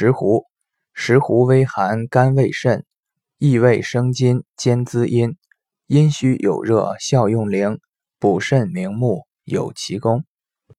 石斛石斛微寒甘味肾益胃生津兼滋阴。阴虚有热效用灵补肾明目有奇功。